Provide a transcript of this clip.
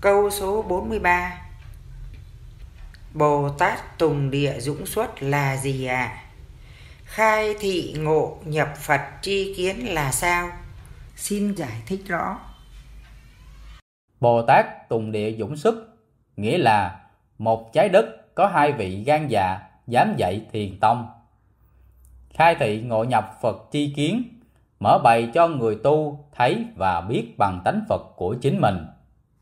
Câu số 43 Bồ Tát Tùng Địa Dũng Xuất là gì ạ? À? Khai thị ngộ nhập Phật tri kiến là sao? Xin giải thích rõ. Bồ Tát Tùng Địa Dũng Xuất nghĩa là một trái đất có hai vị gan dạ dám dạy thiền tông. Khai thị ngộ nhập Phật tri kiến, mở bày cho người tu thấy và biết bằng tánh Phật của chính mình